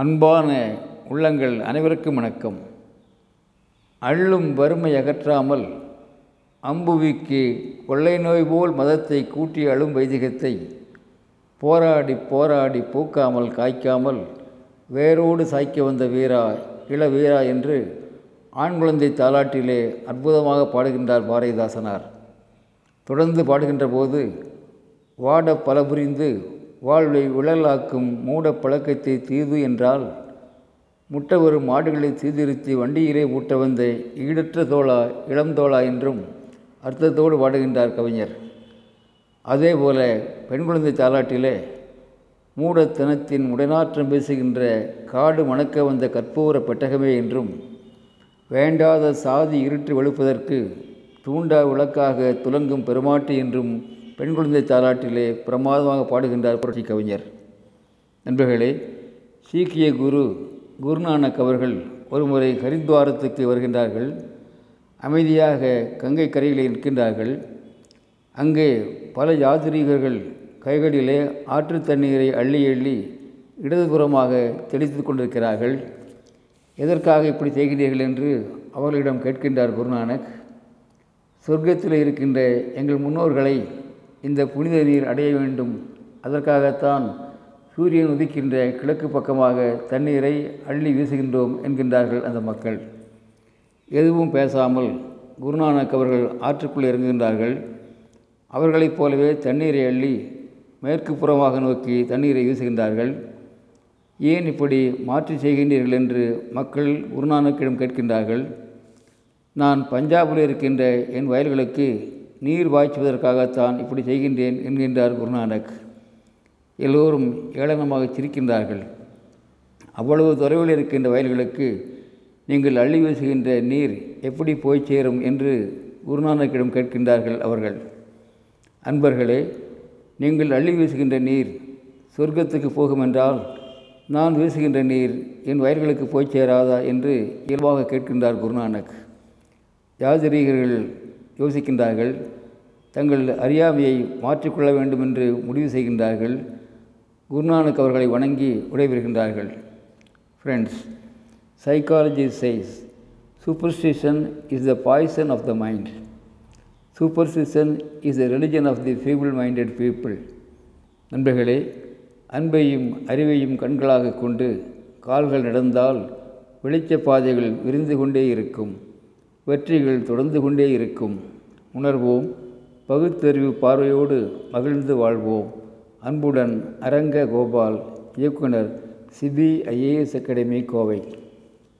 அன்பான உள்ளங்கள் அனைவருக்கும் வணக்கம். அள்ளும் வறுமை அகற்றாமல் அம்புவிக்கு கொள்ளை நோய் போல் மதத்தை கூட்டி அழும் வைதிகத்தை போராடி போராடி பூக்காமல் காய்க்காமல் வேரோடு சாய்க்க வந்த வீரா இள வீரா என்று ஆண் குழந்தை தாலாட்டிலே அற்புதமாக பாடுகின்றார் பாரதிதாசனார். தொடர்ந்து பாடுகின்ற போது வாட பல புரிந்து வாழ்வை விழலாக்கும் மூட பழக்கத்தை தீது என்றால் முட்டவரும் மாடுகளை சீர்திருத்தி வண்டியிலே ஊட்ட வந்த ஈடற்ற தோளா இளம் தோளா என்றும் அர்த்தத்தோடு பாடுகின்றார் கவிஞர். அதேபோல பெண் குழந்தை தாலாட்டிலே மூடத்தனத்தின் உடனாற்றம் பேசுகின்ற காடு மணக்க வந்த கற்பூர பெட்டகமே என்றும் வேண்டாத சாதி இருட்டு வெளுப்பதற்கு தூண்டா விளக்காக துலங்கும் பெருமாட்டி என்றும் பெண் குழந்தை தாலாட்டிலே பிரமாதமாக பாடுகின்றார் புரட்சி கவிஞர். நண்பர்களே சீக்கிய குரு குருநானக் அவர்கள் ஒருமுறை ஹரித்வாரத்துக்கு வருகின்றார்கள். அமைதியாக கங்கை கரையிலே நிற்கின்றார்கள். அங்கே பல யாத்ரீகர்கள் கைகளிலே ஆற்று தண்ணீரை அள்ளி அள்ளி இடதுபுறமாக தெளித்து கொண்டிருக்கிறார்கள். எதற்காக இப்படி செய்கிறீர்கள் என்று அவர்களிடம் கேட்கின்றார் குருநானக். சொர்க்கத்தில் இருக்கின்ற எங்கள் முன்னோர்களை இந்த புனித நீர் அடைய வேண்டும். அதற்காகத்தான் சூரியன் உதிக்கின்ற கிழக்கு பக்கமாக தண்ணீரை அள்ளி வீசுகின்றோம் என்கின்றார்கள் அந்த மக்கள். எதுவும் பேசாமல் குருநானக் அவர்கள் ஆற்றுக்குள் இறங்குகின்றார்கள். அவர்களைப் போலவே தண்ணீரை அள்ளி மேற்கு புறமாக நோக்கி தண்ணீரை வீசுகின்றார்கள். ஏன் இப்படி மாற்றி செய்கின்றீர்கள் என்று மக்கள் குருநானக்கிடம் கேட்கின்றார்கள். நான் பஞ்சாபில் இருக்கின்ற என் வயல்களுக்கு நீர் பாய்ச்சுவதற்காகத்தான் இப்படி செய்கின்றேன் என்கின்றார் குருநானக். எல்லோரும் ஏளனமாக சிரிக்கின்றார்கள். அவ்வளவு தொலைவில் இருக்கின்ற வயல்களுக்கு நீங்கள் அள்ளி வீசுகின்ற நீர் எப்படி போய் சேரும் என்று குருநானக்கிடம் கேட்கின்றார்கள் அவர்கள். அன்பர்களே நீங்கள் அள்ளி வீசுகின்ற நீர் சொர்க்கத்துக்கு போகும் என்றால் நான் வீசுகின்ற நீர் என் வயல்களுக்கு போய் சேராதா என்று இயல்பாக கேட்கின்றார் குருநானக். யாதிரீகர்கள் யோசிக்கின்றார்கள். தங்கள் அறியாமையை மாற்றிக்கொள்ள வேண்டும் என்று முடிவு செய்கின்றார்கள். குருநானக் அவர்களை வணங்கி விடைபெறுகின்றார்கள். Friends psychology says superstition is the poison of the mind superstition is the religion of the feeble minded people நண்பர்களே அன்பையும் அறிவையும் கண்களாக கொண்டு கால்கள் நடந்தால் வெளிச்ச பாதைகள் விரிந்து கொண்டே இருக்கும். வெற்றிகள் தொடர்ந்து கொண்டே இருக்கும். உணர்வோம். பகுத்தறிவு பார்வையோடு மகிழ்ந்து வாழ்வோம். அன்புடன் அரங்க கோபால் இயக்குனர் சிபிஐஏஎஸ் அகாடமி கோவை.